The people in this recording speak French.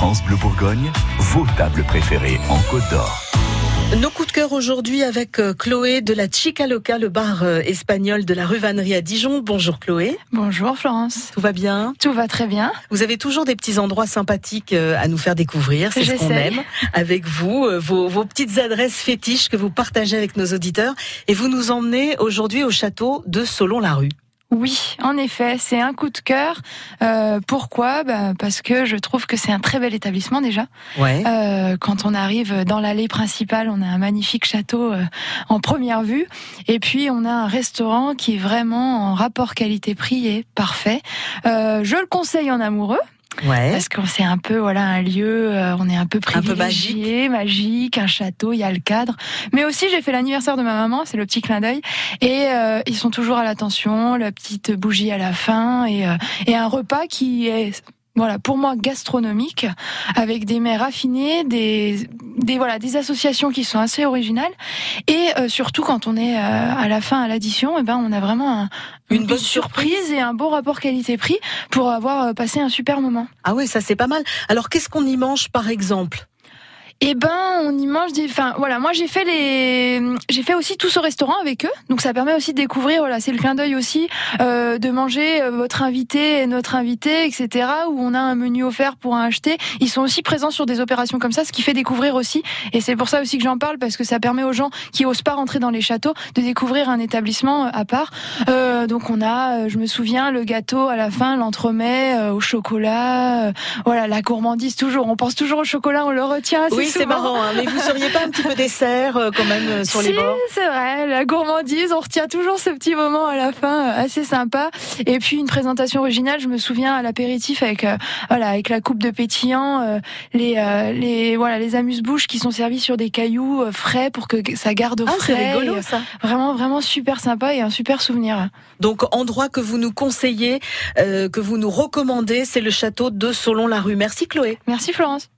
France Bleu Bourgogne, vos tables préférées en Côte d'Or. Nos coups de cœur aujourd'hui avec euh, Chloé de la Chica Loca, le bar euh, espagnol de la rue Vannerie à Dijon. Bonjour Chloé. Bonjour Florence. Tout va bien? Tout va très bien. Vous avez toujours des petits endroits sympathiques euh, à nous faire découvrir, c'est ce qu'on aime. Avec vous, vos, vos, petites adresses fétiches que vous partagez avec nos auditeurs. Et vous nous emmenez aujourd'hui au château de Solon-la-Rue. Oui, en effet, c'est un coup de cœur. Euh, pourquoi? Bah, Parce que je trouve que c'est un très bel établissement déjà. Ouais. Euh, quand on arrive dans l'allée principale, on a un magnifique château euh, en première vue. Et puis, on a un restaurant qui est vraiment en rapport qualité-prix et parfait. Euh, je le conseille en amoureux. Ouais. Parce qu'on c'est un peu voilà un lieu, euh, on est un peu privilégié, un peu magique. magique. un château, il y a le cadre. Mais aussi j'ai fait l'anniversaire de ma maman, c'est le petit clin d'œil, et euh, ils sont toujours à l'attention, la petite bougie à la fin et, euh, et un repas qui est voilà, pour moi gastronomique, avec des mets raffinés, des, des voilà, des associations qui sont assez originales, et euh, surtout quand on est euh, à la fin à l'addition, et eh ben on a vraiment un, une, bonne surprise. surprise et un beau rapport qualité-prix pour avoir euh, passé un super moment. Ah oui, ça c'est pas mal. Alors qu'est-ce qu'on y mange par exemple? Eh ben, on y mange des. Enfin, voilà, moi j'ai fait les, j'ai fait aussi tout ce restaurant avec eux, donc ça permet aussi de découvrir. Voilà, c'est le clin d'œil aussi euh, de manger euh, votre invité et notre invité, etc. Où on a un menu offert pour un acheter. Ils sont aussi présents sur des opérations comme ça, ce qui fait découvrir aussi. Et c'est pour ça aussi que j'en parle parce que ça permet aux gens qui osent pas rentrer dans les châteaux de découvrir un établissement euh, à part. Euh, donc on a, euh, je me souviens, le gâteau à la fin, l'entremet au chocolat. voilà, la gourmandise toujours. On pense toujours au chocolat, on le retient. Oui c'est marrant, hein, mais vous seriez pas un petit peu dessert euh, quand même euh, sur les bords c'est vrai, la gourmandise, on retient toujours ce petit moment à la fin, euh, assez sympa. Et puis une présentation originale, je me souviens à l'apéritif avec voilà avec la coupe de pétillant, les les voilà les amuse-bouches qui sont servis sur des cailloux frais pour que ça garde au ah, frais. c'est rigolo ça. Vraiment vraiment super sympa et un super souvenir. Donc endroit que vous nous conseillez, que vous nous recommandez, c'est le château de Solon-la-Rue. Merci Chloé. Merci Florence.